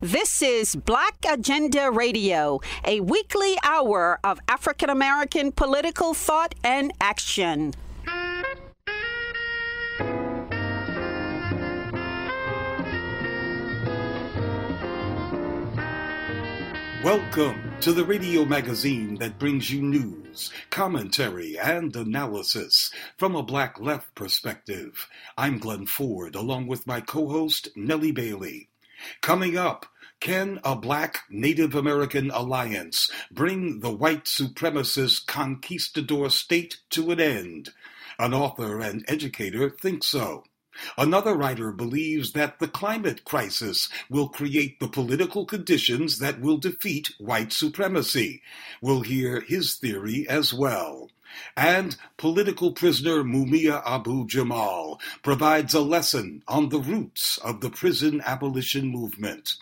This is Black Agenda Radio, a weekly hour of African American political thought and action. Welcome to the radio magazine that brings you news, commentary, and analysis from a black left perspective. I'm Glen Ford, along with my co host, Nellie Bailey. Coming up, can a black Native American alliance bring the white supremacist conquistador state to an end? An author and educator thinks so. Another writer believes that the climate crisis will create the political conditions that will defeat white supremacy. We'll hear his theory as well. And political prisoner Mumia Abu Jamal provides a lesson on the roots of the prison abolition movement.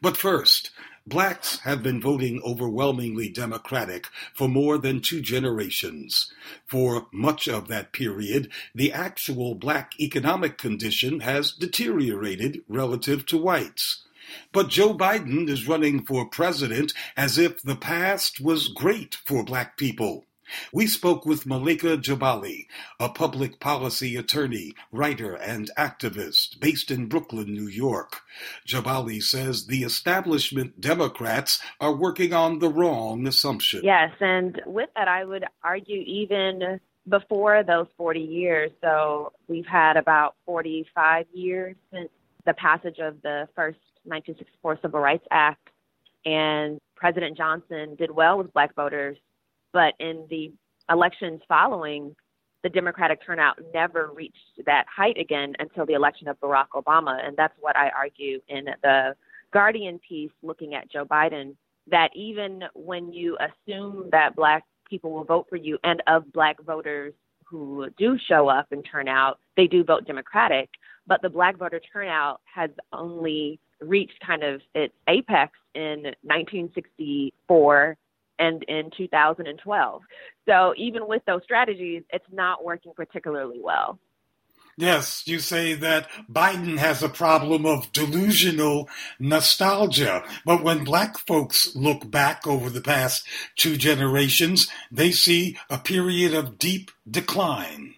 But first, blacks have been voting overwhelmingly Democratic for more than two generations. For much of that period, the actual black economic condition has deteriorated relative to whites. But Joe Biden is running for president as if the past was great for black people. We spoke with Malaika Jabali, a public policy attorney, writer, and activist based in Brooklyn, New York. Jabali says the establishment Democrats are working on the wrong assumption. Yes, and with that, I would argue even before those 40 years. So we've had about 45 years since the passage of the first 1964 Civil Rights Act, and President Johnson did well with black voters but in the elections following, the Democratic turnout never reached that height again until the election of Barack Obama. And that's what I argue in the Guardian piece looking at Joe Biden that even when you assume that black people will vote for you and of black voters who do show up and turn out, they do vote Democratic. But the black voter turnout has only reached kind of its apex in 1964 and in 2012. So even with those strategies, it's not working particularly well. Yes, you say that Biden has a problem of delusional nostalgia. But when black folks look back over the past two generations, they see a period of deep decline.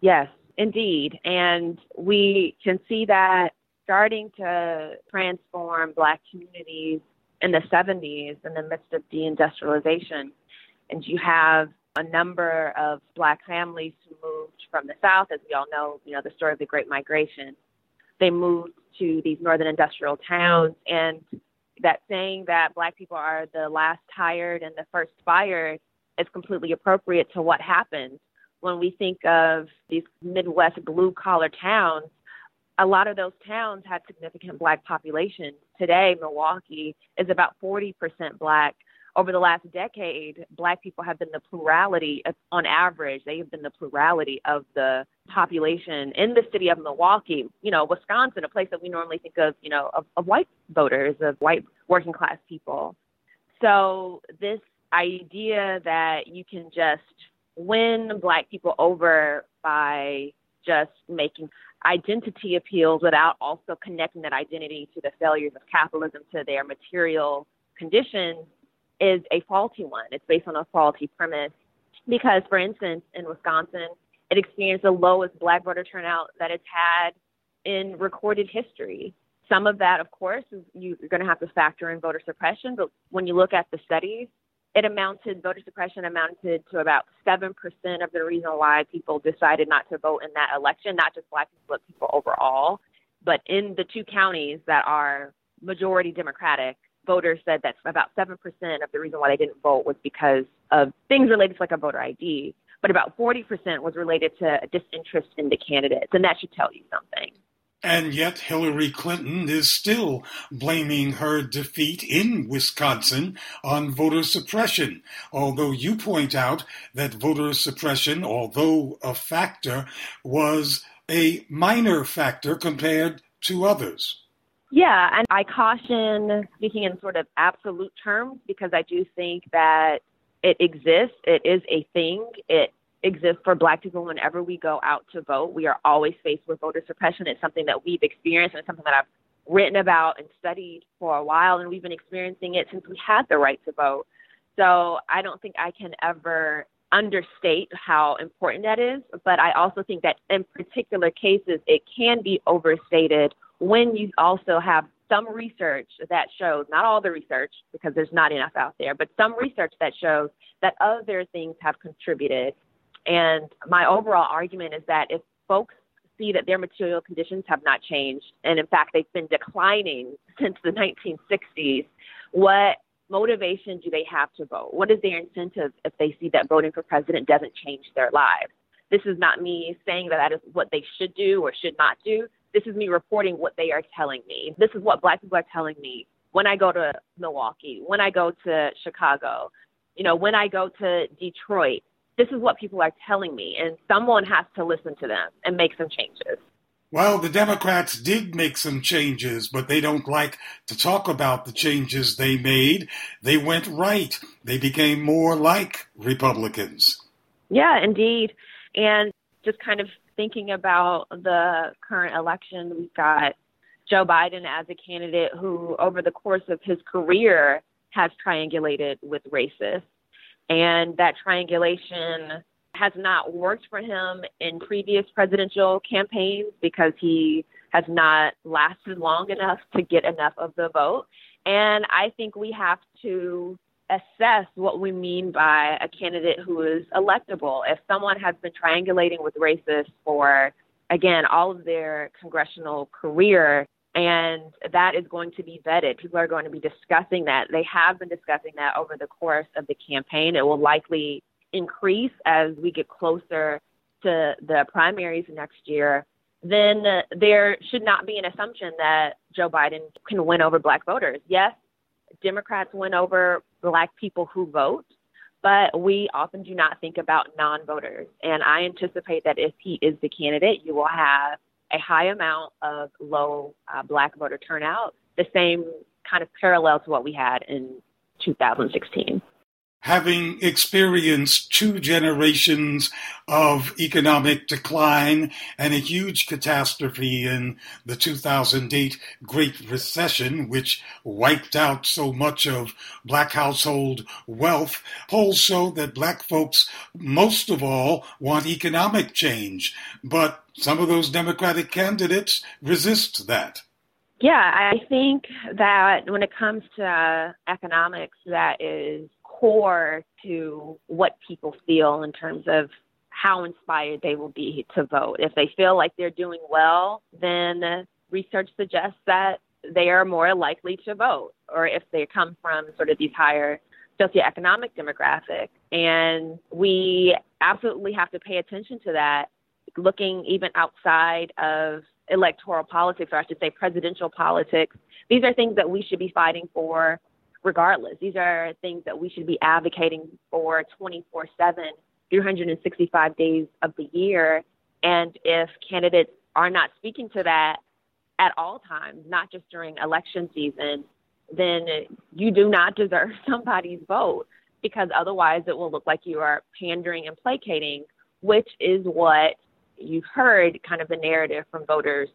Yes, indeed. And we can see that starting to transform black communities in the 70s in the midst of deindustrialization. And you have a number of black families who moved from the South, as we all know, you know, the story of the Great Migration. They moved to these northern industrial towns, and that saying that black people are the last hired and the first fired is completely appropriate to what happened when we think of these Midwest blue collar towns a lot of those towns had significant black populations. Today, Milwaukee is about 40% black. Over the last decade, black people have been the plurality, on average, they have been the plurality of the population in the city of Milwaukee. You know, Wisconsin, a place that we normally think of, you know, of, of white voters, of white working class people. So, this idea that you can just win black people over by just making identity appeals without also connecting that identity to the failures of capitalism to their material conditions is a faulty one. It's based on a faulty premise. Because, for instance, in Wisconsin, it experienced the lowest black voter turnout that it's had in recorded history. Some of that, of course, is you're going to have to factor in voter suppression. But when you look at the studies, it amounted, voter suppression amounted to about 7% of the reason why people decided not to vote in that election, not just black people, but people overall. But in the two counties that are majority Democratic, voters said that about 7% of the reason why they didn't vote was because of things related to like a voter ID. But about 40% was related to a disinterest in the candidates. And that should tell you something. And yet, Hillary Clinton is still blaming her defeat in Wisconsin on voter suppression. Although you point out that voter suppression, although a factor, was a minor factor compared to others. Yeah, and I caution speaking in sort of absolute terms because I do think that it exists, it is a thing, it exists for black people whenever we go out to vote. We are always faced with voter suppression. It's something that we've experienced and it's something that I've written about and studied for a while, and we've been experiencing it since we had the right to vote. So I don't think I can ever understate how important that is, but I also think that in particular cases, it can be overstated when you also have some research that shows, not all the research because there's not enough out there, but some research that shows that other things have contributed. And my overall argument is that if folks see that their material conditions have not changed, and in fact, they've been declining since the 1960s, what motivation do they have to vote? What is their incentive if they see that voting for president doesn't change their lives? This is not me saying that that is what they should do or should not do. This is me reporting what they are telling me. This is what black people are telling me when I go to Milwaukee, when I go to Chicago, you know, when I go to Detroit. This is what people are telling me, and someone has to listen to them and make some changes. Well, the Democrats did make some changes, but they don't like to talk about the changes they made. They went right. They became more like Republicans. Yeah, indeed. And just kind of thinking about the current election, we've got Joe Biden as a candidate who, over the course of his career, has triangulated with racists. And that triangulation has not worked for him in previous presidential campaigns because he has not lasted long enough to get enough of the vote. And I think we have to assess what we mean by a candidate who is electable. If someone has been triangulating with racists for, again, all of their congressional career, and that is going to be vetted. People are going to be discussing that. They have been discussing that over the course of the campaign. It will likely increase as we get closer to the primaries next year, then there should not be an assumption that Joe Biden can win over black voters. Yes, Democrats win over black people who vote, but we often do not think about non voters. And I anticipate that if he is the candidate, you will have a high amount of low uh, black voter turnout, the same kind of parallel to what we had in 2016 having experienced two generations of economic decline and a huge catastrophe in the 2008 Great Recession, which wiped out so much of black household wealth, polls show that black folks, most of all, want economic change. But some of those Democratic candidates resist that. Yeah, I think that when it comes to uh, economics, that is core to what people feel in terms of how inspired they will be to vote. If they feel like they're doing well, then research suggests that they are more likely to vote, or if they come from sort of these higher socioeconomic demographic. And we absolutely have to pay attention to that, looking even outside of electoral politics, or I should say presidential politics. These are things that we should be fighting for regardless. These are things that we should be advocating for 24 7, 365 days of the year. And if candidates are not speaking to that at all times, not just during election season, then you do not deserve somebody's vote because otherwise it will look like you are pandering and placating, which is what you've heard kind of the narrative from voters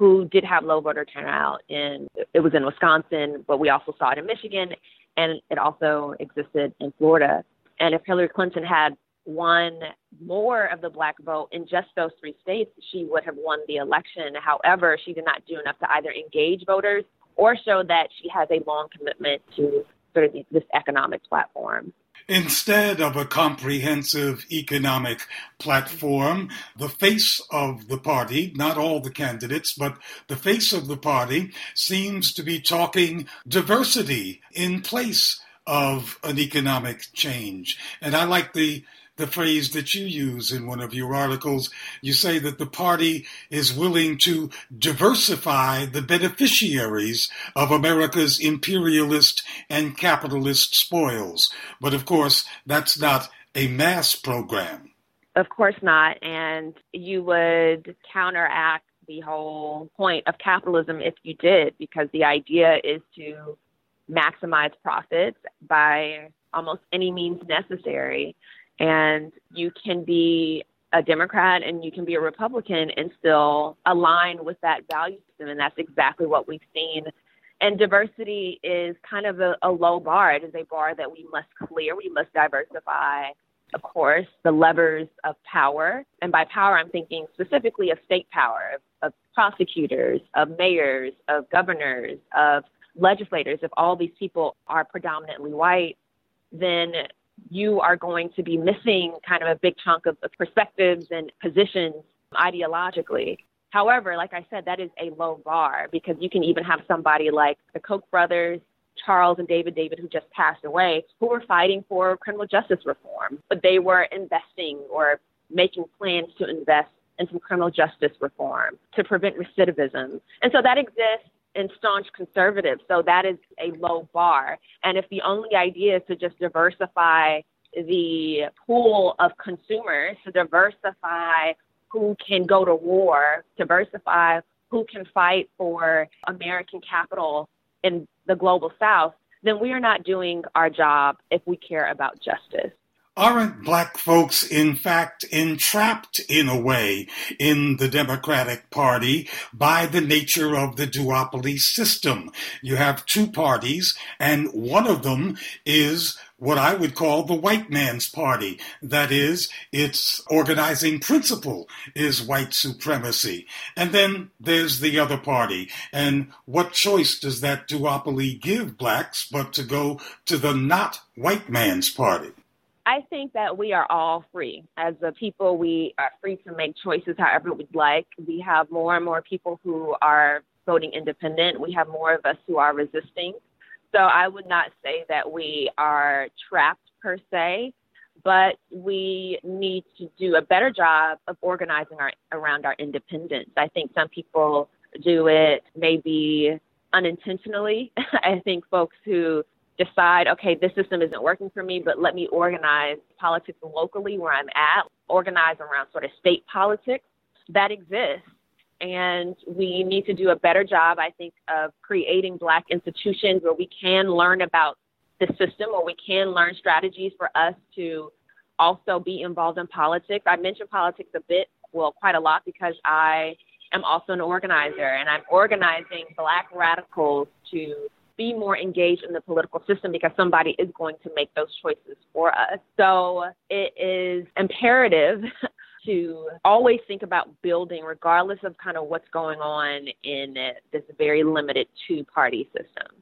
who did have low voter turnout in it was in Wisconsin, but we also saw it in Michigan and it also existed in Florida. And if Hillary Clinton had won more of the black vote in just those three states, she would have won the election. However, she did not do enough to either engage voters or show that she has a long commitment to sort of this economic platform. Instead of a comprehensive economic platform, the face of the party, not all the candidates, but the face of the party seems to be talking diversity in place of an economic change. And I like the the phrase that you use in one of your articles. You say that the party is willing to diversify the beneficiaries of America's imperialist and capitalist spoils. But of course, that's not a mass program. Of course not. And you would counteract the whole point of capitalism if you did, because the idea is to maximize profits by almost any means necessary and you can be a Democrat and you can be a Republican and still align with that value system. And that's exactly what we've seen. And diversity is kind of a, a low bar. It is a bar that we must clear. We must diversify, of course, the levers of power. And by power, I'm thinking specifically of state power, of, of prosecutors, of mayors, of governors, of legislators. If all these people are predominantly white, then you are going to be missing kind of a big chunk of, perspectives and positions ideologically. However, like I said, that is a low bar because you can even have somebody like the Koch brothers, Charles and David David, who just passed away, who were fighting for criminal justice reform, but they were investing or making plans to invest in some criminal justice reform to prevent recidivism. And so that exists and staunch conservatives. So that is a low bar. And if the only idea is to just diversify the pool of consumers, to diversify who can go to war, diversify who can fight for American capital in the global south, then we are not doing our job if we care about justice. Aren't black folks, in fact, entrapped in a way in the Democratic Party by the nature of the duopoly system? You have two parties, and one of them is what I would call the white man's party. That is, its organizing principle is white supremacy. And then there's the other party. And what choice does that duopoly give blacks but to go to the not white man's party? I think that we are all free. As a people, we are free to make choices however we'd like. We have more and more people who are voting independent. We have more of us who are resisting. So I would not say that we are trapped per se, but we need to do a better job of organizing our, around our independence. I think some people do it maybe unintentionally. I think folks who decide, okay, this system isn't working for me, but let me organize politics locally where I'm at, organize around sort of state politics that exists. And we need to do a better job, I think, of creating Black institutions where we can learn about the system, or we can learn strategies for us to also be involved in politics. I mentioned politics a bit, well, quite a lot, because I am also an organizer, and I'm organizing Black radicals to be more engaged in the political system because somebody is going to make those choices for us. So it is imperative to always think about building, regardless of kind of what's going on in this very limited two party system.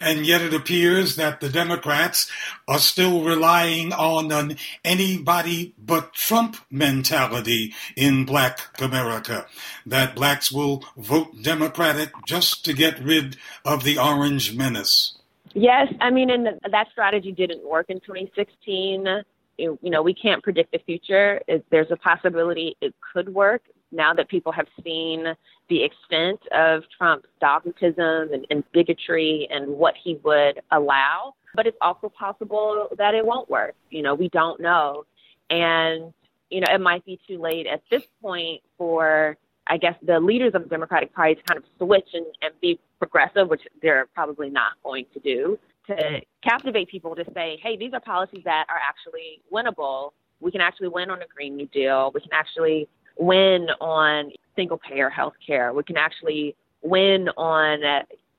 And yet it appears that the Democrats are still relying on an anybody but Trump mentality in black America. That blacks will vote Democratic just to get rid of the orange menace. Yes, I mean, and that strategy didn't work in 2016. You know, we can't predict the future. There's a possibility it could work now that people have seen the extent of Trump's dogmatism and, and bigotry and what he would allow. But it's also possible that it won't work. You know, we don't know. And, you know, it might be too late at this point for, I guess, the leaders of the Democratic Party to kind of switch and, and be progressive, which they're probably not going to do, to captivate people to say, hey, these are policies that are actually winnable. We can actually win on a Green New Deal. We can actually win on single payer health care. We can actually win on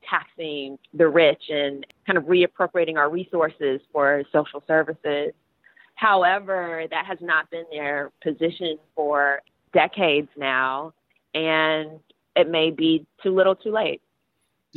taxing the rich and kind of reappropriating our resources for social services. However, that has not been their position for decades now, and it may be too little too late.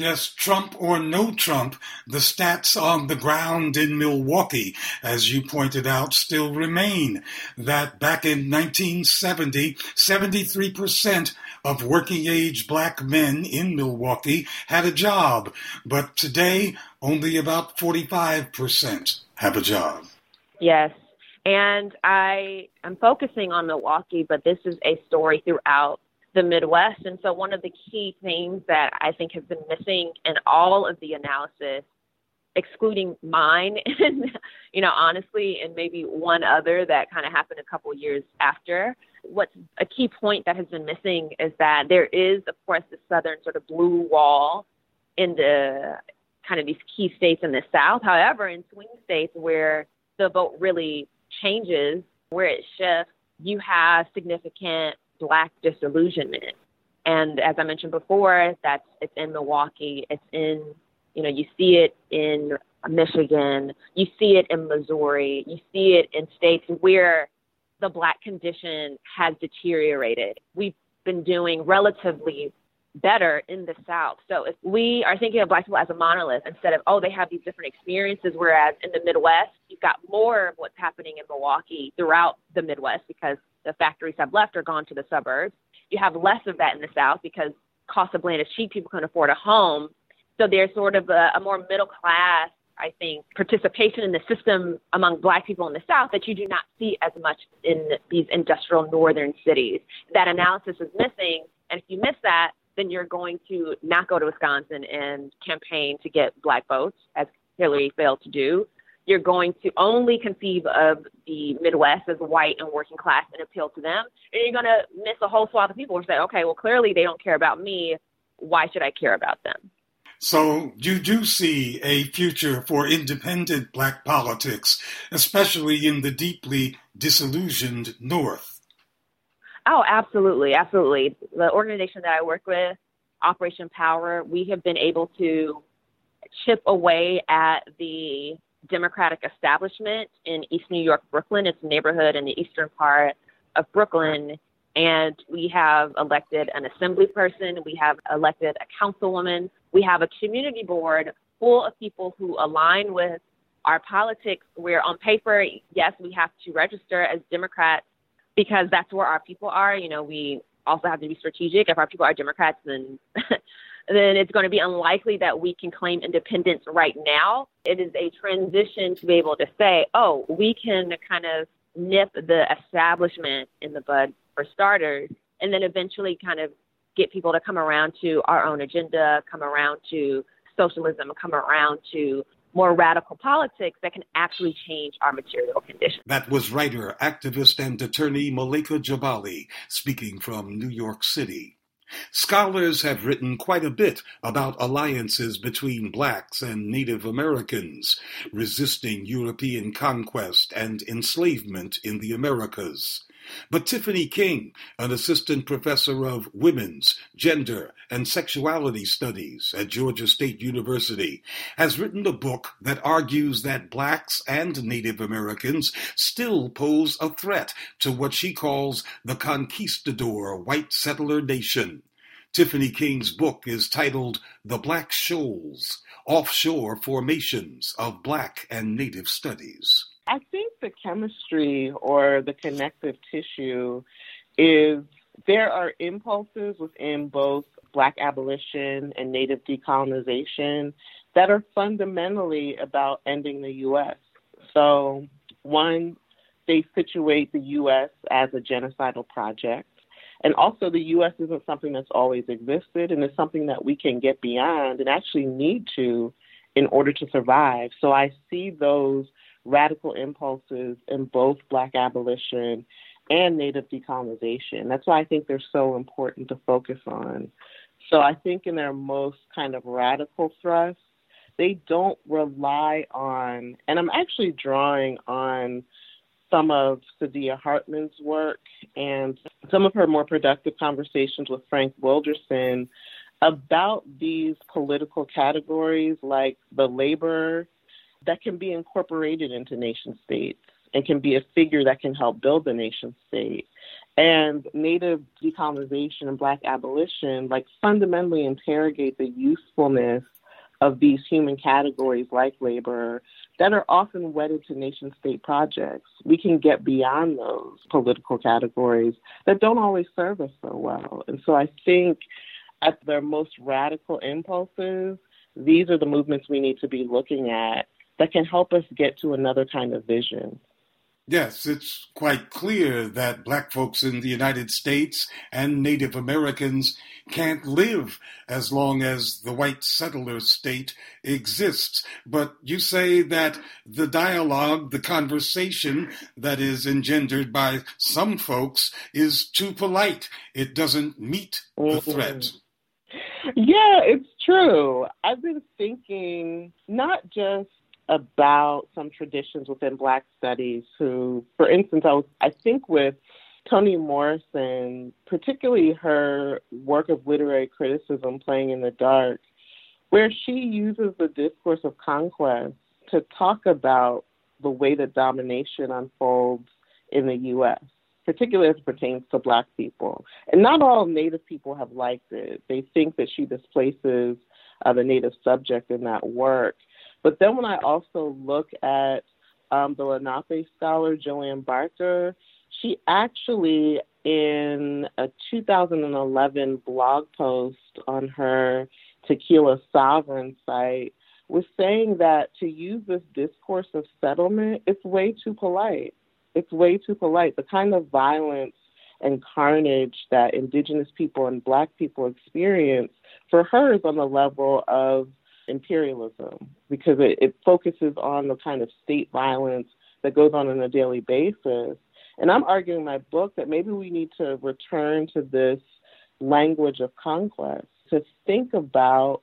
Yes, Trump or no Trump, the stats on the ground in Milwaukee, as you pointed out, still remain. That back in 1970, 73% of working age black men in Milwaukee had a job, but today only about 45% have a job. Yes, and I am focusing on Milwaukee, but this is a story throughout the Midwest. And so, one of the key things that I think has been missing in all of the analysis, excluding mine, and you know, honestly, and maybe one other that kind of happened a couple years after. What's a key point that has been missing is that there is, of course, the southern sort of blue wall in the kind of these key states in the South. However, in swing states where the vote really changes, where it shifts, you have significant black disillusionment. And as I mentioned before, that's it's in Milwaukee, it's in you know, you see it in Michigan, you see it in Missouri, you see it in states where the black condition has deteriorated. We've been doing relatively better in the South. So if we are thinking of black people as a monolith instead of, oh, they have these different experiences, whereas in the Midwest, you've got more of what's happening in Milwaukee throughout the Midwest because the factories have left or gone to the suburbs. You have less of that in the South because cost of land is cheap, people can afford a home. So there's sort of a, a more middle class I think, participation in the system among black people in the South that you do not see as much in these industrial northern cities. That analysis is missing. And if you miss that, then you're going to not go to Wisconsin and campaign to get black votes, as Hillary failed to do. You're going to only conceive of the Midwest as white and working class and appeal to them. And you're going to miss a whole swath of people who say, okay, well, clearly they don't care about me. Why should I care about them? So you do see a future for independent black politics, especially in the deeply disillusioned North. Oh, absolutely, absolutely. The organization that I work with, Operation Power, we have been able to chip away at the Democratic establishment in East New York, Brooklyn. It's a neighborhood in the eastern part of Brooklyn and we have elected an assembly person, we have elected a councilwoman, we have a community board full of people who align with our politics, We're on paper, yes, we have to register as Democrats because that's where our people are. You know, we also have to be strategic. If our people are Democrats, then then it's going to be unlikely that we can claim independence right now. It is a transition to be able to say, oh, we can kind of nip the establishment in the bud for starters, and then eventually kind of get people to come around to our own agenda, come around to socialism, come around to more radical politics that can actually change our material conditions. That was writer, activist, and attorney Malaika Jabali speaking from New York City. Scholars have written quite a bit about alliances between blacks and Native Americans, resisting European conquest and enslavement in the Americas. But Tiffany King, an assistant professor of women's, gender, and sexuality studies at Georgia State University, has written a book that argues that blacks and Native Americans still pose a threat to what she calls the conquistador white settler nation. Tiffany King's book is titled The Black Shoals Offshore Formations of Black and Native Studies. I think the chemistry or the connective tissue is there are impulses within both Black abolition and Native decolonization that are fundamentally about ending the U.S. So, one, they situate the U.S. as a genocidal project. And also, the U.S. isn't something that's always existed, and it's something that we can get beyond and actually need to in order to survive. So, I see those radical impulses in both Black abolition and Native decolonization. That's why I think they're so important to focus on. So I think in their most kind of radical thrust, they don't rely on, and I'm actually drawing on some of Saidiya Hartman's work and some of her more productive conversations with Frank Wilderson about these political categories like the labor that can be incorporated into nation states and can be a figure that can help build the nation state. And Native decolonization and Black abolition, like, fundamentally interrogate the usefulness of these human categories like labor that are often wedded to nation state projects. We can get beyond those political categories that don't always serve us so well. And so I think at their most radical impulses, these are the movements we need to be looking at that can help us get to another kind of vision. Yes, it's quite clear that black folks in the United States and Native Americans can't live as long as the white settler state exists. But you say that the dialogue, the conversation that is engendered by some folks is too polite. It doesn't meet the mm-hmm. threat. Yeah, it's true. I've been thinking not just about some traditions within Black studies. Who, for instance, I was I think with Toni Morrison, particularly her work of literary criticism, Playing in the Dark, where she uses the discourse of conquest to talk about the way that domination unfolds in the U.S., particularly as it pertains to Black people. And not all Native people have liked it. They think that she displaces uh, the Native subject in that work. But then when I also look at um, the Lenape scholar Jillian Barker, she actually, in a 2011 blog post on her Tequila Sovereign site, was saying that to use this discourse of settlement, it's way too polite. It's way too polite. The kind of violence and carnage that indigenous people and black people experience for her is on the level of imperialism because it, it focuses on the kind of state violence that goes on on a daily basis. And I'm arguing in my book that maybe we need to return to this language of conquest to think about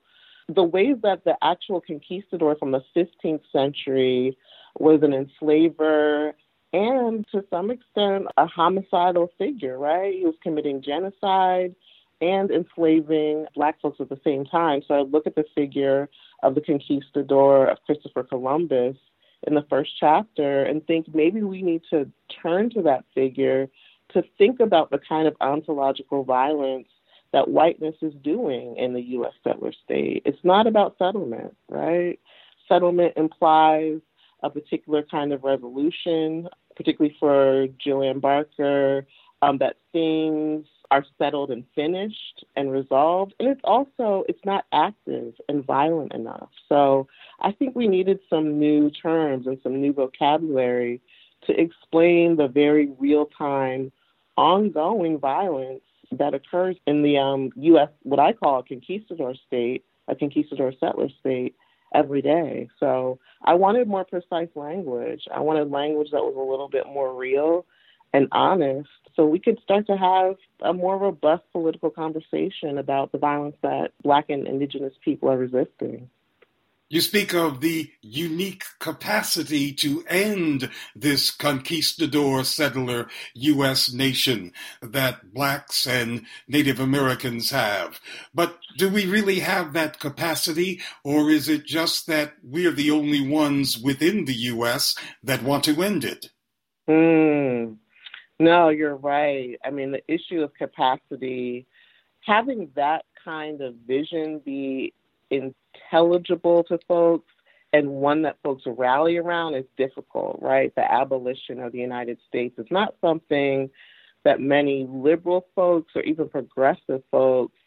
the ways that the actual conquistador from the 15th century was an enslaver and to some extent a homicidal figure, right? He was committing genocide and enslaving black folks at the same time. So I look at the figure of the conquistador of Christopher Columbus in the first chapter and think maybe we need to turn to that figure to think about the kind of ontological violence that whiteness is doing in the U.S. settler state. It's not about settlement, right? Settlement implies a particular kind of resolution, particularly for Jillian Barker, um, that things are settled and finished and resolved. And it's also it's not active and violent enough. So I think we needed some new terms and some new vocabulary to explain the very real time, ongoing violence that occurs in the um, U.S. what I call a conquistador state, a conquistador settler state every day. So I wanted more precise language. I wanted language that was a little bit more real and honest so we could start to have a more robust political conversation about the violence that Black and Indigenous people are resisting. You speak of the unique capacity to end this conquistador settler U.S. nation that blacks and Native Americans have. But do we really have that capacity, or is it just that we're the only ones within the U.S. that want to end it? Hmm. No, you're right. I mean, the issue of capacity, having that kind of vision be intelligible to folks and one that folks rally around is difficult, right? The abolition of the United States is not something that many liberal folks or even progressive folks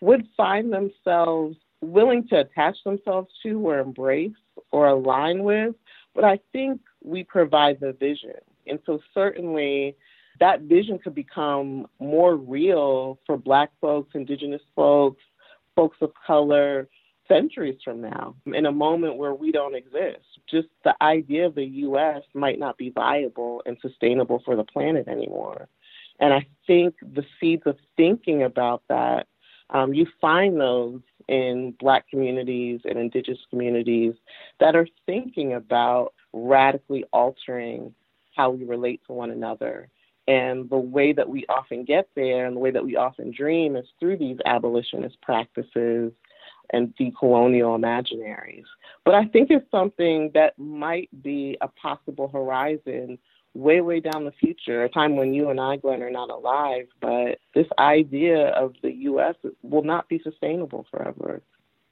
would find themselves willing to attach themselves to or embrace or align with. But I think we provide the vision. And so, certainly, that vision could become more real for Black folks, Indigenous folks, folks of color centuries from now, in a moment where we don't exist. Just the idea of the U.S. might not be viable and sustainable for the planet anymore. And I think the seeds of thinking about that, um, you find those in Black communities and Indigenous communities that are thinking about radically altering how we relate to one another and the way that we often get there and the way that we often dream is through these abolitionist practices and decolonial imaginaries. But I think it's something that might be a possible horizon way, way down the future, a time when you and I, Glen, are not alive. But this idea of the U.S. will not be sustainable forever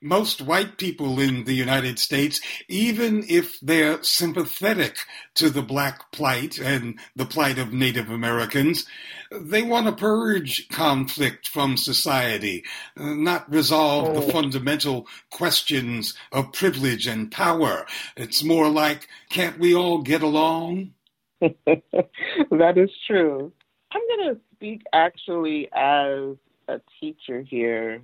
most white people in the United States, even if they're sympathetic to the black plight and the plight of Native Americans, they want to purge conflict from society, uh, not resolve the oh. fundamental questions of privilege and power. It's more like, can't we all get along? that is true. I'm going to speak actually as a teacher here.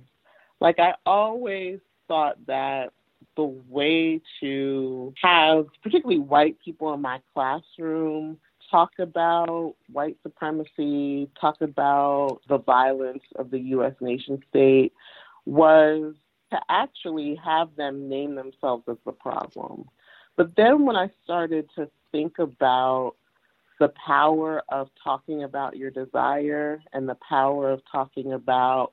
Like I always thought that the way to have particularly white people in my classroom talk about white supremacy, talk about the violence of the U.S. nation state was to actually have them name themselves as the problem. But then when I started to think about the power of talking about your desire and the power of talking about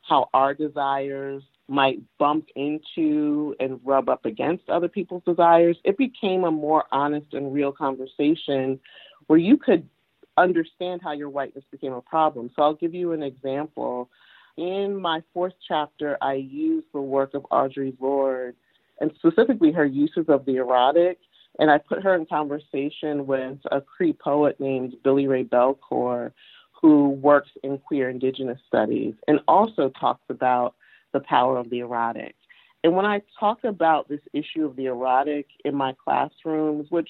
how our desires might bump into and rub up against other people's desires, it became a more honest and real conversation where you could understand how your whiteness became a problem. So I'll give you an example. In my fourth chapter, I use the work of Audre Lorde and specifically her uses of the erotic. And I put her in conversation with a Cree poet named Billy Ray Belcourt, who works in queer indigenous studies and also talks about the power of the erotic. And when I talk about this issue of the erotic in my classrooms, which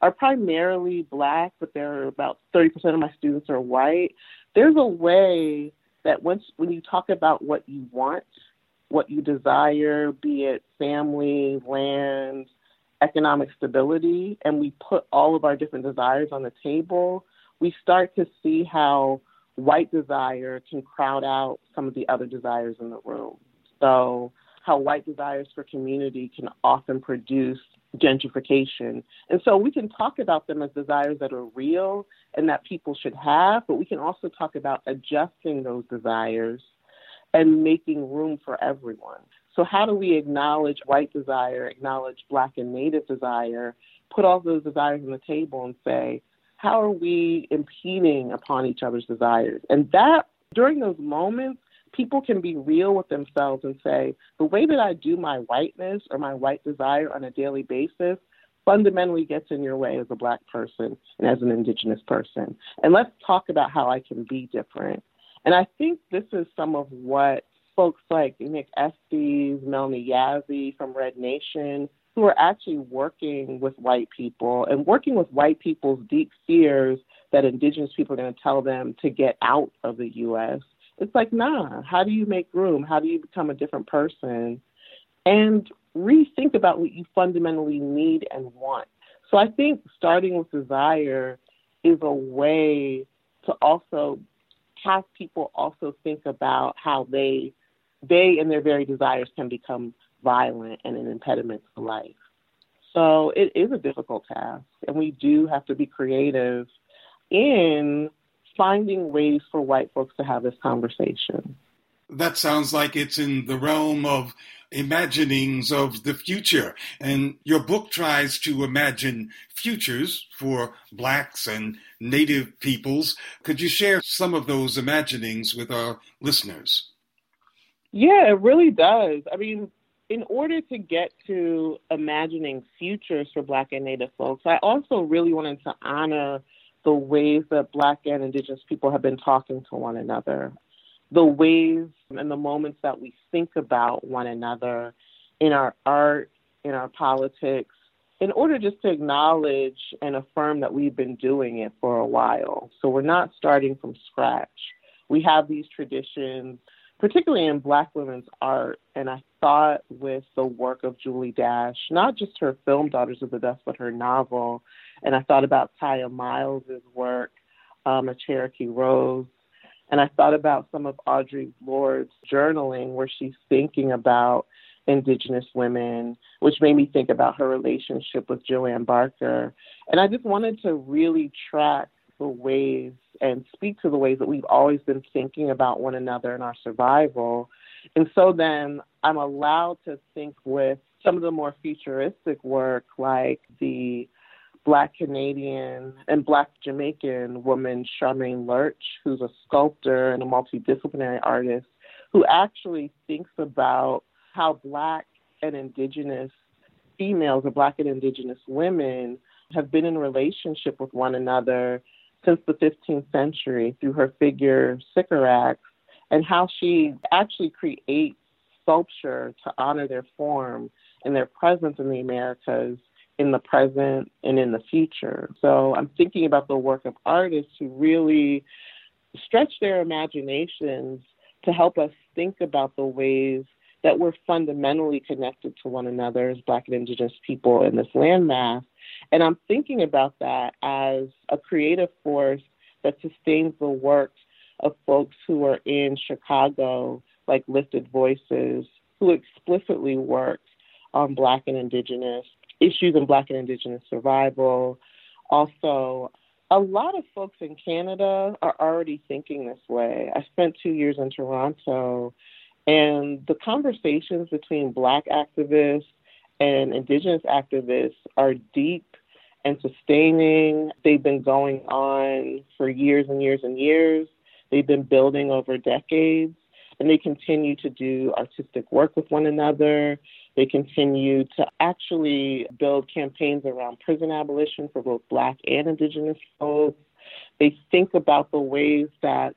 are primarily black, but there are about 30% of my students are white, there's a way that once when you talk about what you want, what you desire, be it family, land, economic stability, and we put all of our different desires on the table, we start to see how white desire can crowd out some of the other desires in the room. So, how white desires for community can often produce gentrification. And so we can talk about them as desires that are real and that people should have, but we can also talk about adjusting those desires and making room for everyone. So, how do we acknowledge white desire, acknowledge black and native desire, put all those desires on the table and say, how are we impeding upon each other's desires? And that, during those moments, people can be real with themselves and say, the way that I do my whiteness or my white desire on a daily basis fundamentally gets in your way as a black person and as an indigenous person. And let's talk about how I can be different. And I think this is some of what folks like Nick Estes, Melanie Yazzie from Red Nation, who are actually working with white people and working with white people's deep fears that indigenous people are going to tell them to get out of the U.S. It's like, nah, how do you make room? How do you become a different person? And rethink about what you fundamentally need and want. So I think starting with desire is a way to also have people also think about how they they and their very desires can become violent and an impediment to life. So it is a difficult task, and we do have to be creative in finding ways for white folks to have this conversation. That sounds like it's in the realm of imaginings of the future. And your book tries to imagine futures for blacks and native peoples. Could you share some of those imaginings with our listeners? Yeah, it really does. I mean, in order to get to imagining futures for Black and Native folks, I also really wanted to honor the ways that Black and Indigenous people have been talking to one another, the ways and the moments that we think about one another in our art, in our politics, in order just to acknowledge and affirm that we've been doing it for a while. So we're not starting from scratch. We have these traditions particularly in Black women's art. And I thought with the work of Julie Dash, not just her film Daughters of the Dust, but her novel. And I thought about Tiya Miles's work, um, A Cherokee Rose. And I thought about some of Audre Lorde's journaling where she's thinking about Indigenous women, which made me think about her relationship with Joanne Barker. And I just wanted to really track the ways and speak to the ways that we've always been thinking about one another and our survival. And so then I'm allowed to think with some of the more futuristic work, like the Black Canadian and Black Jamaican woman Charmaine Lurch, who's a sculptor and a multidisciplinary artist, who actually thinks about how Black and Indigenous females or Black and Indigenous women have been in relationship with one another since the 15th century through her figure Sycorax and how she actually creates sculpture to honor their form and their presence in the Americas in the present and in the future. So I'm thinking about the work of artists who really stretch their imaginations to help us think about the ways that we're fundamentally connected to one another as Black and Indigenous people in this landmass and I'm thinking about that as a creative force that sustains the work of folks who are in Chicago, like Lifted Voices, who explicitly work on Black and Indigenous issues and Black and Indigenous survival. Also, a lot of folks in Canada are already thinking this way. I spent two years in Toronto, and the conversations between Black activists and Indigenous activists are deep and sustaining. They've been going on for years and years and years. They've been building over decades, and they continue to do artistic work with one another. They continue to actually build campaigns around prison abolition for both Black and Indigenous folks. They think about the ways that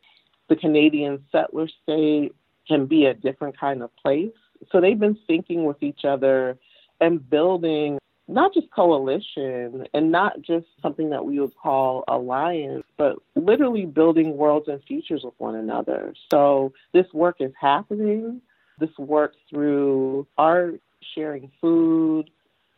the Canadian settler state can be a different kind of place. So they've been thinking with each other and building not just coalition and not just something that we would call alliance, but literally building worlds and futures with one another. So this work is happening. This work through art, sharing food,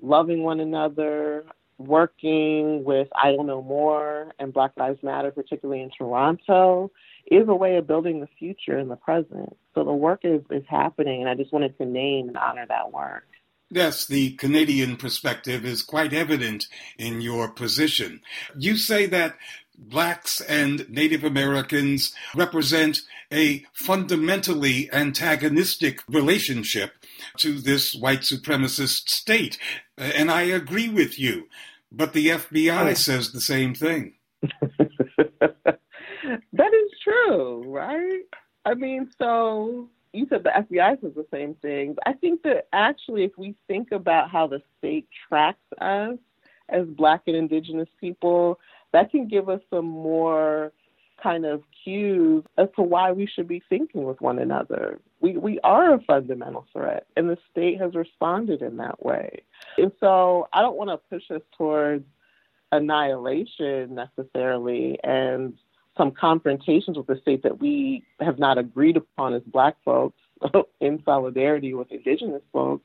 loving one another, working with Idle No More and Black Lives Matter, particularly in Toronto, is a way of building the future in the present. So the work is, is happening, and I just wanted to name and honor that work. Yes, the Canadian perspective is quite evident in your position. You say that blacks and Native Americans represent a fundamentally antagonistic relationship to this white supremacist state. Uh, and I agree with you. But the FBI oh. says the same thing. that is true, right? I mean, so you said the FBI says the same thing. I think that actually, if we think about how the state tracks us as Black and Indigenous people, that can give us some more kind of cues as to why we should be thinking with one another. We we are a fundamental threat, and the state has responded in that way. And so I don't want to push us towards annihilation necessarily and some confrontations with the state that we have not agreed upon as black folks in solidarity with indigenous folks.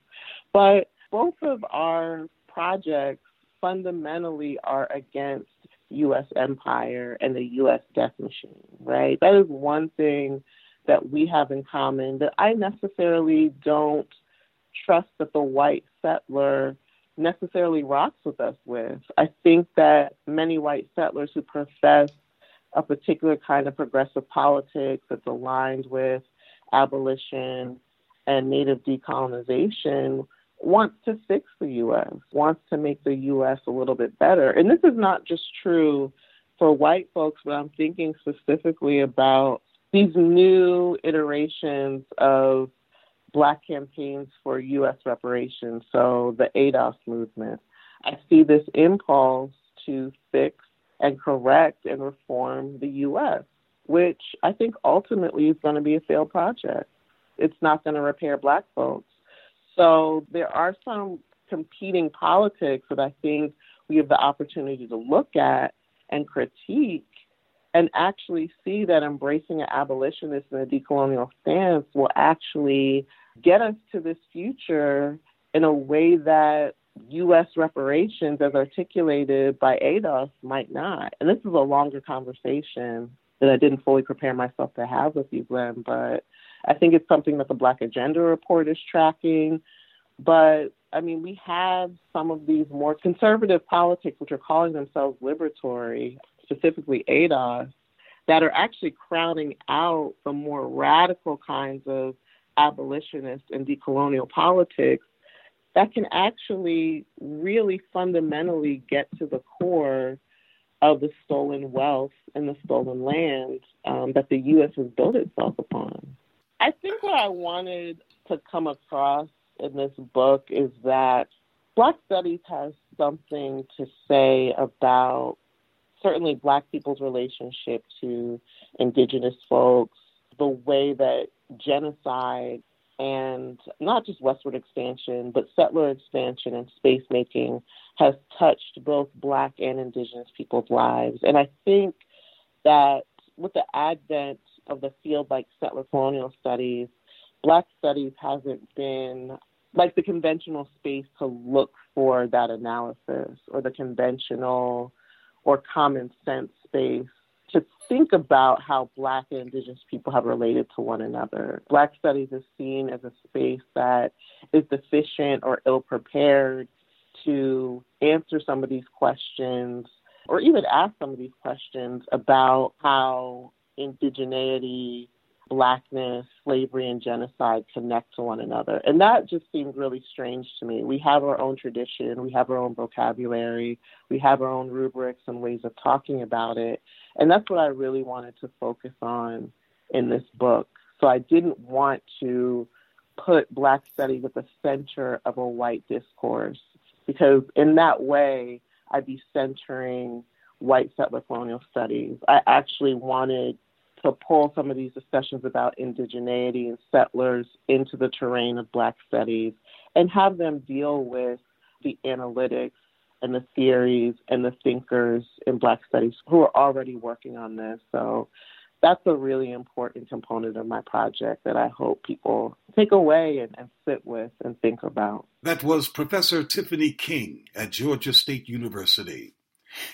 But both of our projects fundamentally are against U.S. empire and the U.S. death machine, right? That is one thing that we have in common that I necessarily don't trust that the white settler necessarily rocks with us with. I think that many white settlers who profess a particular kind of progressive politics that's aligned with abolition and native decolonization wants to fix the U.S., wants to make the U.S. a little bit better. And this is not just true for white folks, but I'm thinking specifically about these new iterations of black campaigns for U.S. reparations, so the ADOS movement. I see this impulse to fix and correct and reform the U.S., which I think ultimately is going to be a failed project. It's not going to repair black folks. So there are some competing politics that I think we have the opportunity to look at and critique and actually see that embracing an abolitionist and a decolonial stance will actually get us to this future in a way that U.S. reparations, as articulated by ADOS, might not. And this is a longer conversation that I didn't fully prepare myself to have with you, Glen, but I think it's something that the Black Agenda Report is tracking. But I mean, we have some of these more conservative politics, which are calling themselves liberatory, specifically ADOS, that are actually crowding out the more radical kinds of abolitionist and decolonial politics that can actually really fundamentally get to the core of the stolen wealth and the stolen land um, that the U.S. has built itself upon. I think what I wanted to come across in this book is that Black Studies has something to say about certainly Black people's relationship to Indigenous folks, the way that genocide and not just westward expansion, but settler expansion and space making has touched both Black and Indigenous people's lives. And I think that with the advent of the field like settler colonial studies, Black studies hasn't been like the conventional space to look for that analysis or the conventional or common sense space to think about how Black and Indigenous people have related to one another. Black studies is seen as a space that is deficient or ill prepared to answer some of these questions or even ask some of these questions about how indigeneity, blackness, slavery, and genocide connect to one another. And that just seemed really strange to me. We have our own tradition, we have our own vocabulary, we have our own rubrics and ways of talking about it. And that's what I really wanted to focus on in this book. So I didn't want to put Black studies at the center of a white discourse because in that way, I'd be centering white settler colonial studies. I actually wanted to pull some of these discussions about indigeneity and settlers into the terrain of Black studies and have them deal with the analytics and the theories and the thinkers in Black studies who are already working on this. So that's a really important component of my project that I hope people take away and, and, sit with and think about. That was Professor Tiffany King at Georgia State University.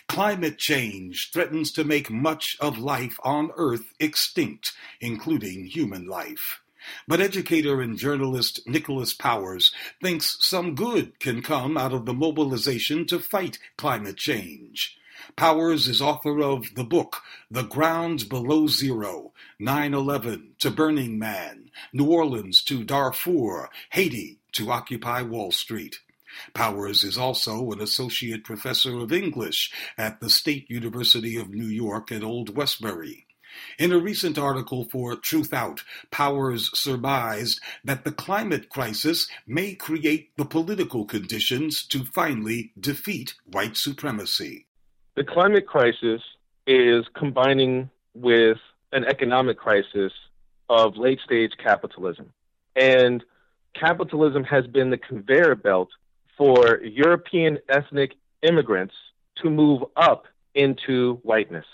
Climate change threatens to make much of life on Earth extinct, including human life. But educator and journalist Nicholas Powers thinks some good can come out of the mobilization to fight climate change. Powers is author of the book The Ground Below Zero 9 11 to Burning Man, New Orleans to Darfur, Haiti to Occupy Wall Street. Powers is also an associate professor of English at the State University of New York at Old Westbury. In a recent article for Truthout, Powers surmised that the climate crisis may create the political conditions to finally defeat white supremacy. The climate crisis is combining with an economic crisis of late stage capitalism. And capitalism has been the conveyor belt for European ethnic immigrants to move up into whiteness.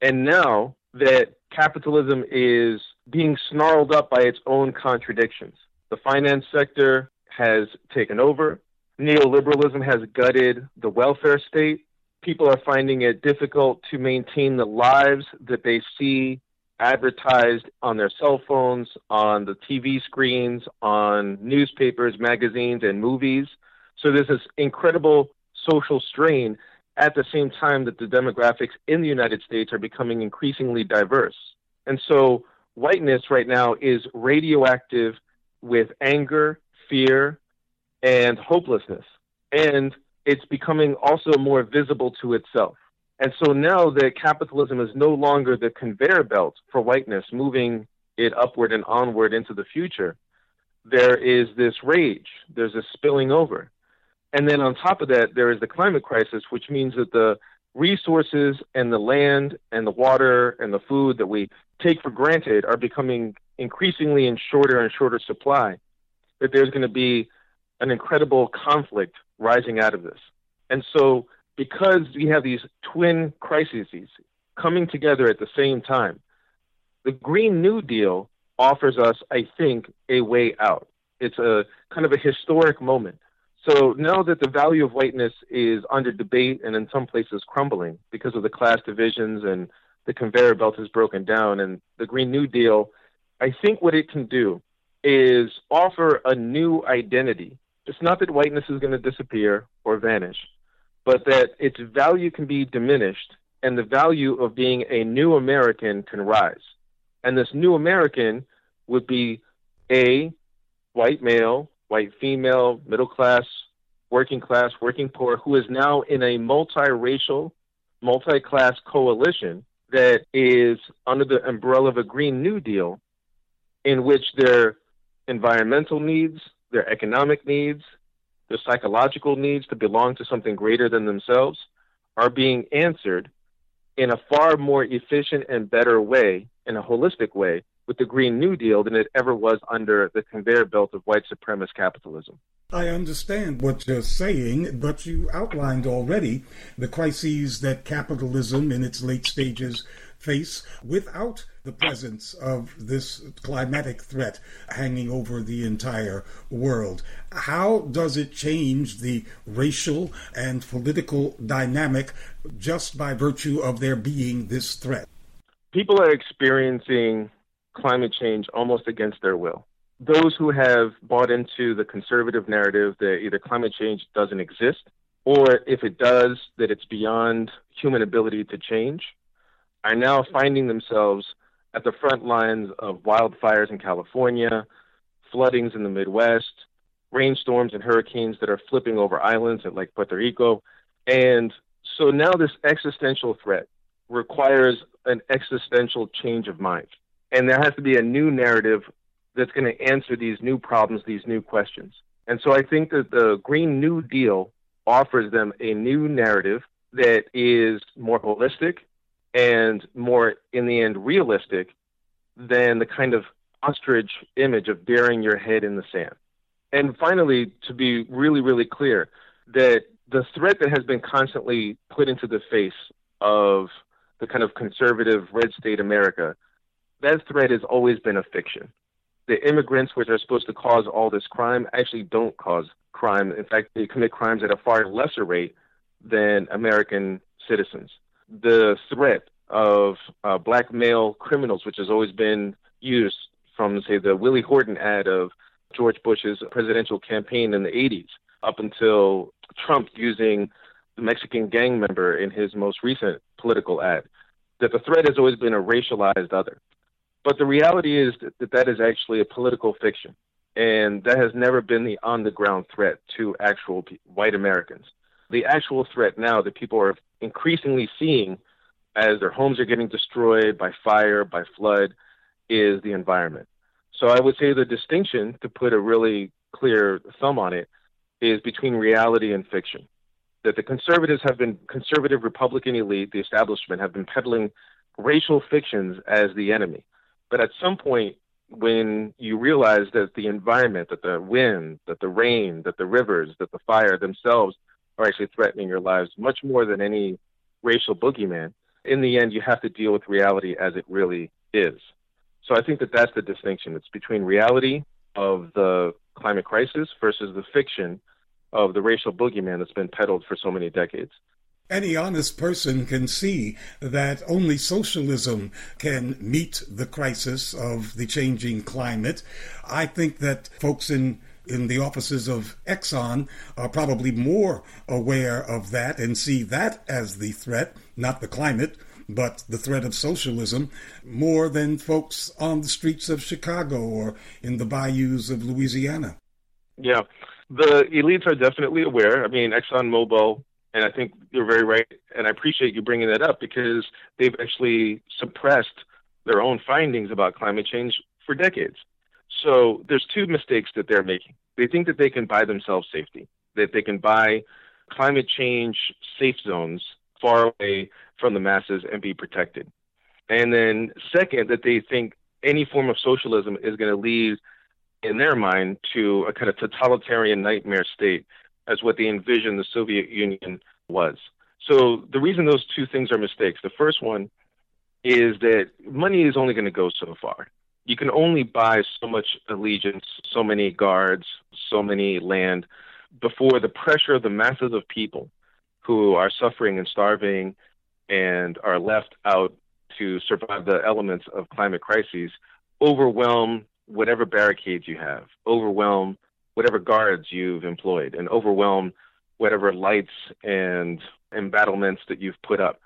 And now that capitalism is being snarled up by its own contradictions, the finance sector has taken over, neoliberalism has gutted the welfare state, people are finding it difficult to maintain the lives that they see advertised on their cell phones, on the TV screens, on newspapers, magazines, and movies. So there's this incredible social strain at the same time that the demographics in the United States are becoming increasingly diverse. And so whiteness right now is radioactive with anger, fear, and hopelessness. And it's becoming also more visible to itself. And so now that capitalism is no longer the conveyor belt for whiteness, moving it upward and onward into the future, there is this rage, there's a spilling over. And then on top of that, there is the climate crisis, which means that the resources and the land and the water and the food that we take for granted are becoming increasingly in shorter and shorter supply. That there's going to be an incredible conflict rising out of this. And so, because we have these twin crises coming together at the same time, the Green New Deal offers us, I think, a way out. It's a kind of a historic moment. So now that the value of whiteness is under debate and in some places crumbling because of the class divisions and the conveyor belt is broken down and the Green New Deal, I think what it can do is offer a new identity it's not that whiteness is going to disappear or vanish, but that its value can be diminished and the value of being a new American can rise. And this new American would be a white male, white female, middle class, working class, working poor, who is now in a multiracial, multi class coalition that is under the umbrella of a Green New Deal, in which their environmental needs, their economic needs, their psychological needs to belong to something greater than themselves are being answered in a far more efficient and better way, in a holistic way, with the Green New Deal than it ever was under the conveyor belt of white supremacist capitalism. I understand what you're saying, but you outlined already the crises that capitalism in its late stages face without the presence of this climatic threat hanging over the entire world. How does it change the racial and political dynamic just by virtue of there being this threat? People are experiencing climate change almost against their will. Those who have bought into the conservative narrative that either climate change doesn't exist or if it does, that it's beyond human ability to change, are now finding themselves at the front lines of wildfires in California, floodings in the Midwest, rainstorms and hurricanes that are flipping over islands like Puerto Rico. And so now this existential threat requires an existential change of mind. And there has to be a new narrative that's going to answer these new problems, these new questions. And so I think that the Green New Deal offers them a new narrative that is more holistic and more, in the end, realistic than the kind of ostrich image of burying your head in the sand. And finally, to be really, really clear, that the threat that has been constantly put into the face of the kind of conservative red state America, that threat has always been a fiction. The immigrants, which are supposed to cause all this crime, actually don't cause crime. In fact, they commit crimes at a far lesser rate than American citizens. The threat of uh, black male criminals, which has always been used from, say, the Willie Horton ad of George Bush's presidential campaign in the 80s up until Trump using the Mexican gang member in his most recent political ad, that the threat has always been a racialized other. But the reality is that that is actually a political fiction. And that has never been the on the ground threat to actual white Americans. The actual threat now that people are increasingly seeing as their homes are getting destroyed by fire, by flood, is the environment. So I would say the distinction, to put a really clear thumb on it, is between reality and fiction. That the conservatives have been, conservative Republican elite, the establishment, have been peddling racial fictions as the enemy. But at some point, when you realize that the environment, that the wind, that the rain, that the rivers, that the fire themselves are actually threatening your lives much more than any racial boogeyman, in the end, you have to deal with reality as it really is. So I think that that's the distinction. It's between reality of the climate crisis versus the fiction of the racial boogeyman that's been peddled for so many decades. Any honest person can see that only socialism can meet the crisis of the changing climate. I think that folks in in the offices of Exxon are probably more aware of that and see that as the threat, not the climate, but the threat of socialism more than folks on the streets of Chicago or in the bayous of Louisiana. Yeah, the elites are definitely aware. I mean, ExxonMobil, and I think you're very right, and I appreciate you bringing that up because they've actually suppressed their own findings about climate change for decades. So there's two mistakes that they're making. They think that they can buy themselves safety, that they can buy climate change safe zones far away from the masses and be protected. And then, second, that they think any form of socialism is going to lead, in their mind, to a kind of totalitarian nightmare state, as what they envisioned the Soviet Union was. So, the reason those two things are mistakes the first one is that money is only going to go so far. You can only buy so much allegiance, so many guards, so many land before the pressure of the masses of people who are suffering and starving and are left out to survive the elements of climate crises overwhelm whatever barricades you have, overwhelm whatever guards you've employed, and overwhelm whatever lights and embattlements that you've put up.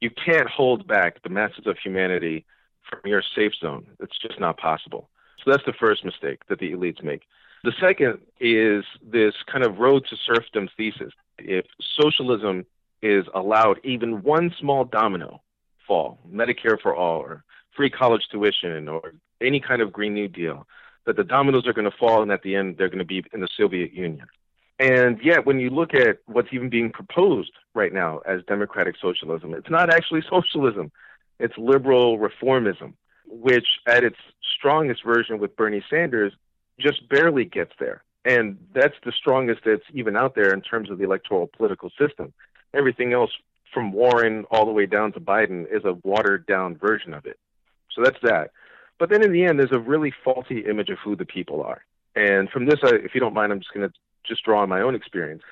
You can't hold back the masses of humanity from your safe zone. It's just not possible. So that's the first mistake that the elites make. The second is this kind of road to serfdom thesis. If socialism is allowed even one small domino fall, Medicare for all, or free college tuition, or any kind of Green New Deal, that the dominoes are going to fall, and at the end, they're going to be in the Soviet Union. And yet, when you look at what's even being proposed right now as democratic socialism, it's not actually socialism, it's liberal reformism, which at its strongest version with Bernie Sanders just barely gets there. And that's the strongest that's even out there in terms of the electoral political system. Everything else from Warren all the way down to Biden is a watered down version of it. So that's that. But then in the end, there's a really faulty image of who the people are. And from this, I, if you don't mind, I'm just going to just draw on my own experience.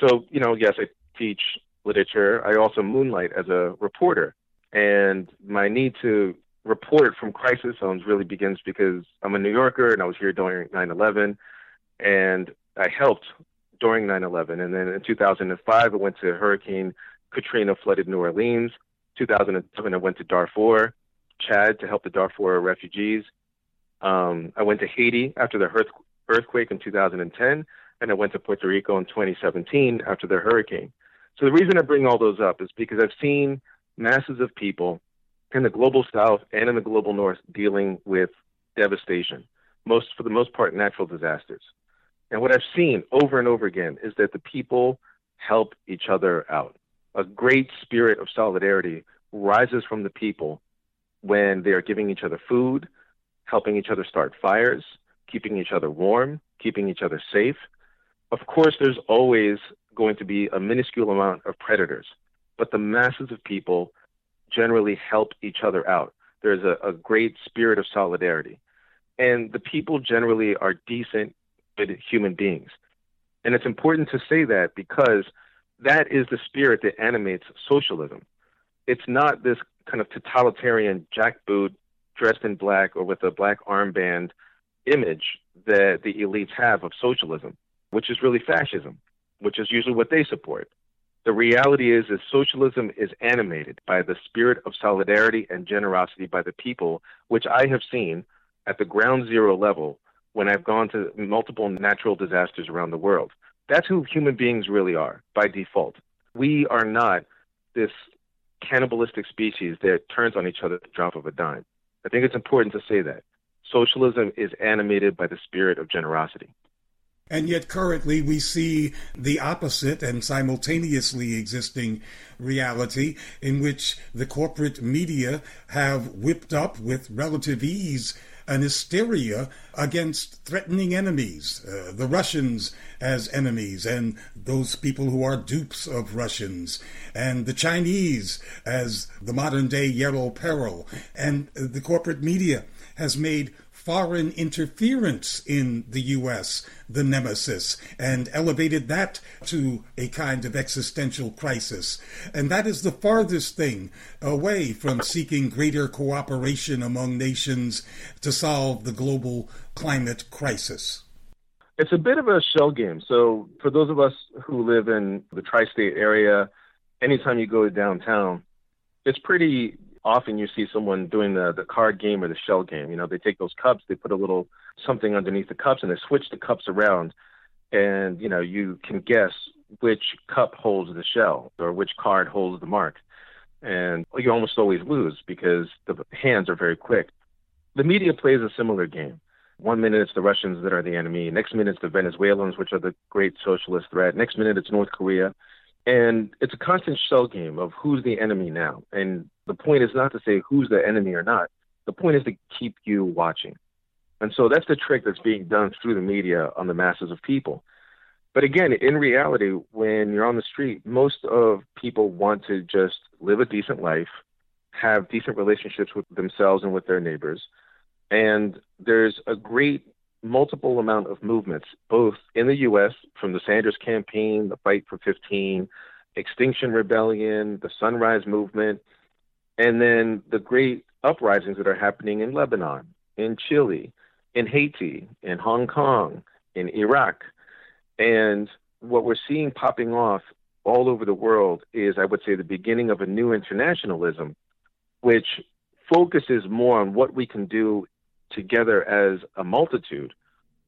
So, you know, yes, I teach literature. I also moonlight as a reporter. And my need to report from crisis zones really begins because I'm a New Yorker and I was here during 9 11. And I helped during 9/11, and then in 2005 I went to Hurricane Katrina flooded New Orleans. 2007 I went to Darfur, Chad to help the Darfur refugees. Um, I went to Haiti after the earthquake in 2010, and I went to Puerto Rico in 2017 after the hurricane. So the reason I bring all those up is because I've seen masses of people in the global south and in the global north dealing with devastation, most for the most part natural disasters. And what I've seen over and over again is that the people help each other out. A great spirit of solidarity rises from the people when they are giving each other food, helping each other start fires, keeping each other warm, keeping each other safe. Of course, there's always going to be a minuscule amount of predators, but the masses of people generally help each other out. There's a, a great spirit of solidarity. And the people generally are decent, good human beings. And it's important to say that because that is the spirit that animates socialism. It's not this kind of totalitarian jackboot dressed in black or with a black armband image that the elites have of socialism, which is really fascism, which is usually what they support. The reality is that socialism is animated by the spirit of solidarity and generosity by the people, which I have seen at the ground zero level when I've gone to multiple natural disasters around the world. That's who human beings really are by default. We are not this cannibalistic species that turns on each other at the drop of a dime. I think it's important to say that. Socialism is animated by the spirit of generosity. And yet, currently, we see the opposite and simultaneously existing reality in which the corporate media have whipped up with relative ease an hysteria against threatening enemies, uh, the Russians as enemies, and those people who are dupes of Russians, and the Chinese as the modern day yellow peril, and the corporate media has made foreign interference in the U.S., the nemesis, and elevated that to a kind of existential crisis. And that is the farthest thing away from seeking greater cooperation among nations to solve the global climate crisis. It's a bit of a shell game. So, for those of us who live in the tri state area, anytime you go downtown, it's pretty often you see someone doing the the card game or the shell game. You know, they take those cups, they put a little something underneath the cups, and they switch the cups around, and you know you can guess which cup holds the shell or which card holds the mark, and you almost always lose because the hands are very quick. The media plays a similar game. One minute it's the Russians that are the enemy. Next minute it's the Venezuelans, which are the great socialist threat. Next minute it's North Korea. And it's a constant shell game of who's the enemy now. And the point is not to say who's the enemy or not. The point is to keep you watching. And so that's the trick that's being done through the media on the masses of people. But again, in reality, when you're on the street, most of people want to just live a decent life, have decent relationships with themselves and with their neighbors. And there's a great multiple amount of movements, both in the U.S. from the Sanders campaign, the Fight for 15, Extinction Rebellion, the Sunrise Movement, and then the great uprisings that are happening in Lebanon, in Chile, in Haiti, in Hong Kong, in Iraq. And what we're seeing popping off all over the world is, I would say, the beginning of a new internationalism, which focuses more on what we can do together as a multitude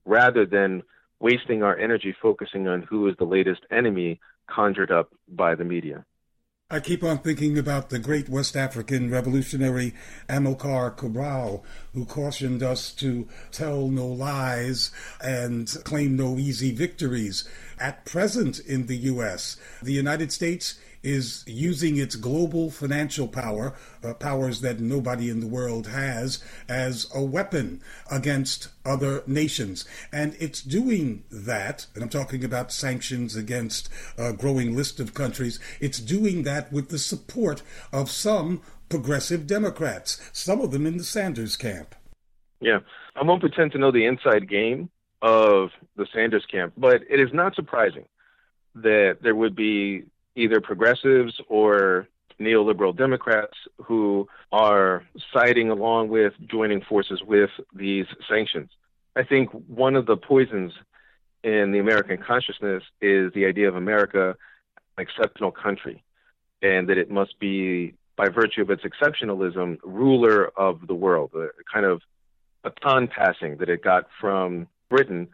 rather than wasting our energy focusing on who is the latest enemy conjured up by the media. I keep on thinking about the great West African revolutionary Amilcar Cabral, who cautioned us to tell no lies and claim no easy victories. At present in the U.S., the United States is using its global financial power, uh, powers that nobody in the world has, as a weapon against other nations. And it's doing that, and I'm talking about sanctions against a growing list of countries, it's doing that with the support of some progressive Democrats, some of them in the Sanders camp. Yeah, I won't pretend to know the inside game of the Sanders camp, but it is not surprising that there would be either progressives or neoliberal Democrats who are siding along with joining forces with these sanctions. I think one of the poisons in the American consciousness is the idea of America an exceptional country, and that it must be, by virtue of its exceptionalism, ruler of the world, a kind of baton passing that it got from Britain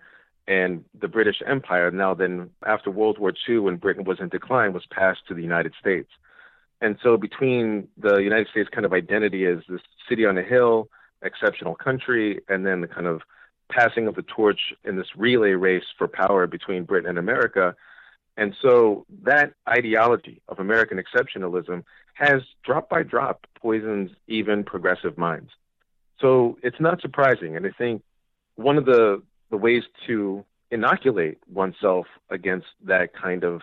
and the British Empire. Now, then, after World War II, when Britain was in decline, was passed to the United States. And so, between the United States kind of identity as this city on a hill, exceptional country, and then the kind of passing of the torch in this relay race for power between Britain and America. And so that ideology of American exceptionalism has drop by drop poisoned even progressive minds. So it's not surprising. And I think one of the, the ways to inoculate oneself against that kind of,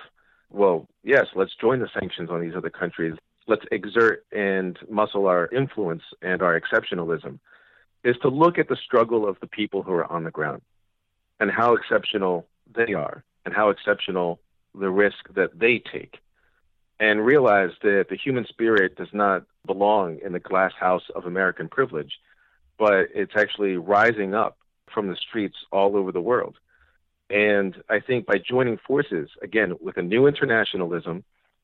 well, yes, let's join the sanctions on these other countries. Let's exert and muscle our influence and our exceptionalism is to look at the struggle of the people who are on the ground and how exceptional they are and how exceptional the risk that they take and realize that the human spirit does not belong in the glass house of American privilege, but it's actually rising up from the streets all over the world. And I think by joining forces, again, with a new internationalism,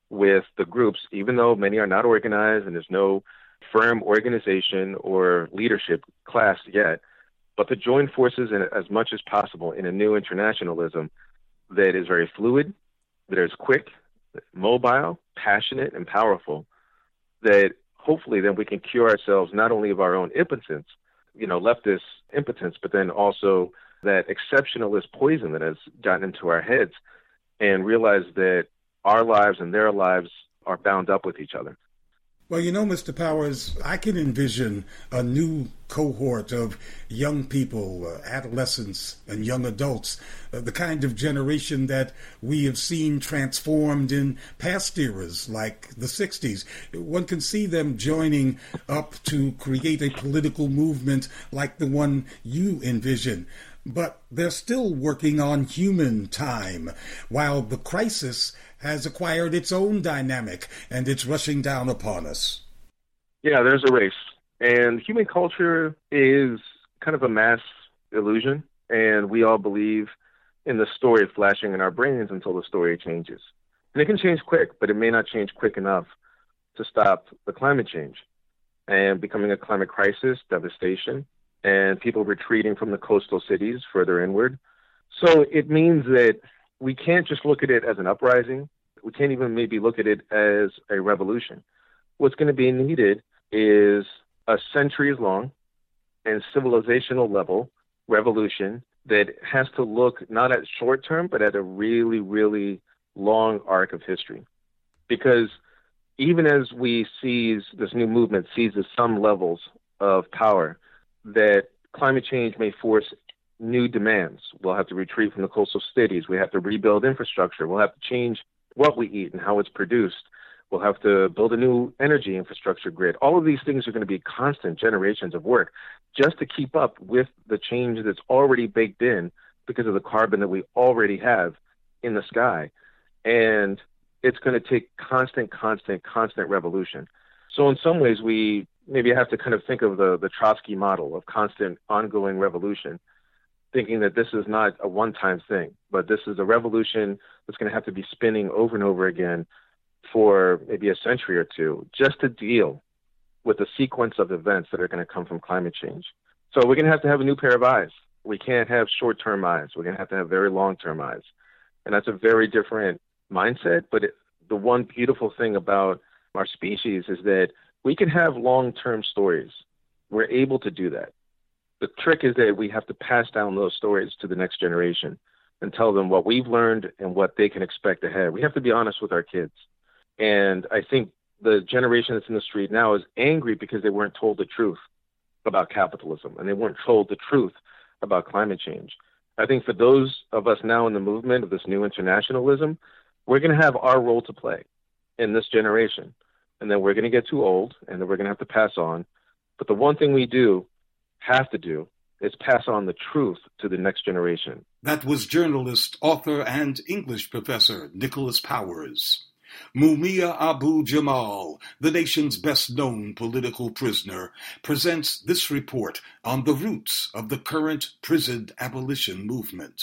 with the groups, even though many are not organized and there's no firm organization or leadership class yet, but to join forces in, as much as possible in a new internationalism that is very fluid, that is quick, mobile, passionate, and powerful, that hopefully then we can cure ourselves not only of our own impotence, you know, leftist impotence, but then also that exceptionalist poison that has gotten into our heads and realize that our lives and their lives are bound up with each other. Well, you know, Mr. Powers, I can envision a new cohort of young people, uh, adolescents, and young adults, uh, the kind of generation that we have seen transformed in past eras, like the 60s. One can see them joining up to create a political movement like the one you envision but they're still working on human time, while the crisis has acquired its own dynamic and it's rushing down upon us. Yeah, there's a race. And human culture is kind of a mass illusion, and we all believe in the story flashing in our brains until the story changes. And it can change quick, but it may not change quick enough to stop the climate change and becoming a climate crisis, devastation, and people retreating from the coastal cities further inward. So it means that we can't just look at it as an uprising. We can't even maybe look at it as a revolution. What's going to be needed is a centuries long and civilizational level revolution that has to look not at short term, but at a really, really long arc of history. Because even as we seize this new movement seizes some levels of power, that climate change may force new demands. We'll have to retreat from the coastal cities. We have to rebuild infrastructure. We'll have to change what we eat and how it's produced. We'll have to build a new energy infrastructure grid. All of these things are going to be constant generations of work just to keep up with the change that's already baked in because of the carbon that we already have in the sky. And it's going to take constant, constant, constant revolution. So in some ways, we maybe have to kind of think of the, the Trotsky model of constant ongoing revolution, thinking that this is not a one time thing, but this is a revolution that's going to have to be spinning over and over again for maybe a century or two just to deal with the sequence of events that are going to come from climate change. So we're going to have to have a new pair of eyes. We can't have short term eyes. We're going to have to have very long term eyes. And that's a very different mindset. But it, the one beautiful thing about our species is that we can have long term stories. We're able to do that. The trick is that we have to pass down those stories to the next generation and tell them what we've learned and what they can expect ahead. We have to be honest with our kids. And I think the generation that's in the street now is angry because they weren't told the truth about capitalism and they weren't told the truth about climate change. I think for those of us now in the movement of this new internationalism, we're going to have our role to play in this generation and then we're going to get too old, and then we're going to have to pass on. But the one thing we do have to do is pass on the truth to the next generation. That was journalist, author, and English professor Nicholas Powers. Mumia Abu Jamal, the nation's best known political prisoner, presents this report on the roots of the current prison abolition movement.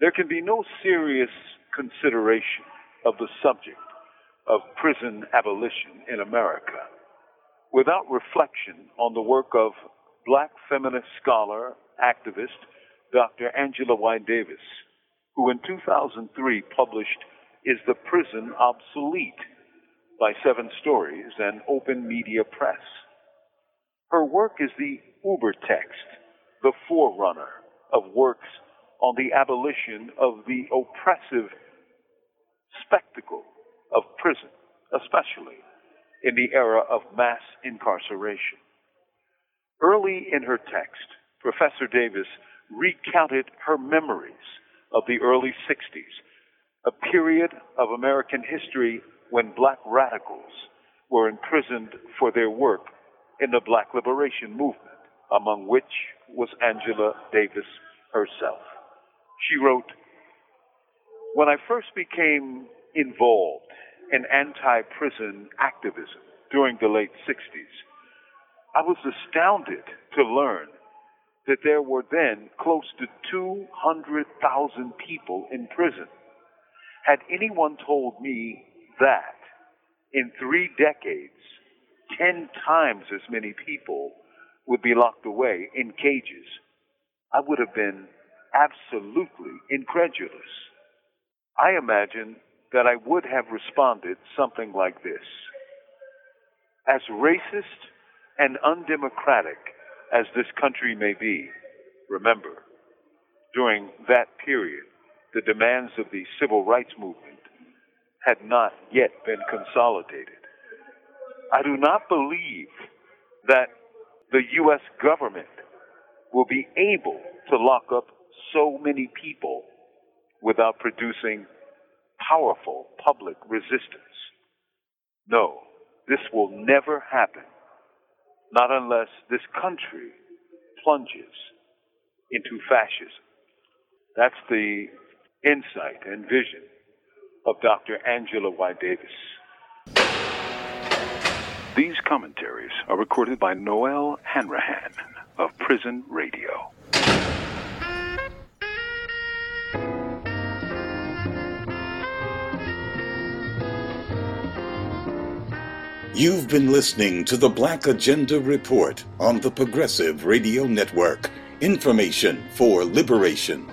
There can be no serious consideration of the subject of prison abolition in America without reflection on the work of black feminist scholar, activist, Dr. Angela Y. Davis, who in 2003 published Is the Prison Obsolete? by Seven Stories and Open Media Press. Her work is the Ubertext, the forerunner of works on the abolition of the oppressive spectacle of prison, especially in the era of mass incarceration. Early in her text, Professor Davis recounted her memories of the early 60s, a period of American history when black radicals were imprisoned for their work in the black liberation movement, among which was Angela Davis herself. She wrote, When I first became involved in anti prison activism during the late 60s, I was astounded to learn that there were then close to 200,000 people in prison. Had anyone told me that in three decades, 10 times as many people would be locked away in cages, I would have been absolutely incredulous. I imagine that I would have responded something like this As racist and undemocratic as this country may be, remember, during that period, the demands of the civil rights movement had not yet been consolidated. I do not believe that the U.S. government will be able to lock up so many people without producing powerful public resistance. No, this will never happen, not unless this country plunges into fascism. That's the insight and vision of Dr. Angela Y. Davis. These commentaries are recorded by Noelle Hanrahan of Prison Radio. You've been listening to the Black Agenda Report on the Progressive Radio Network. Information for liberation.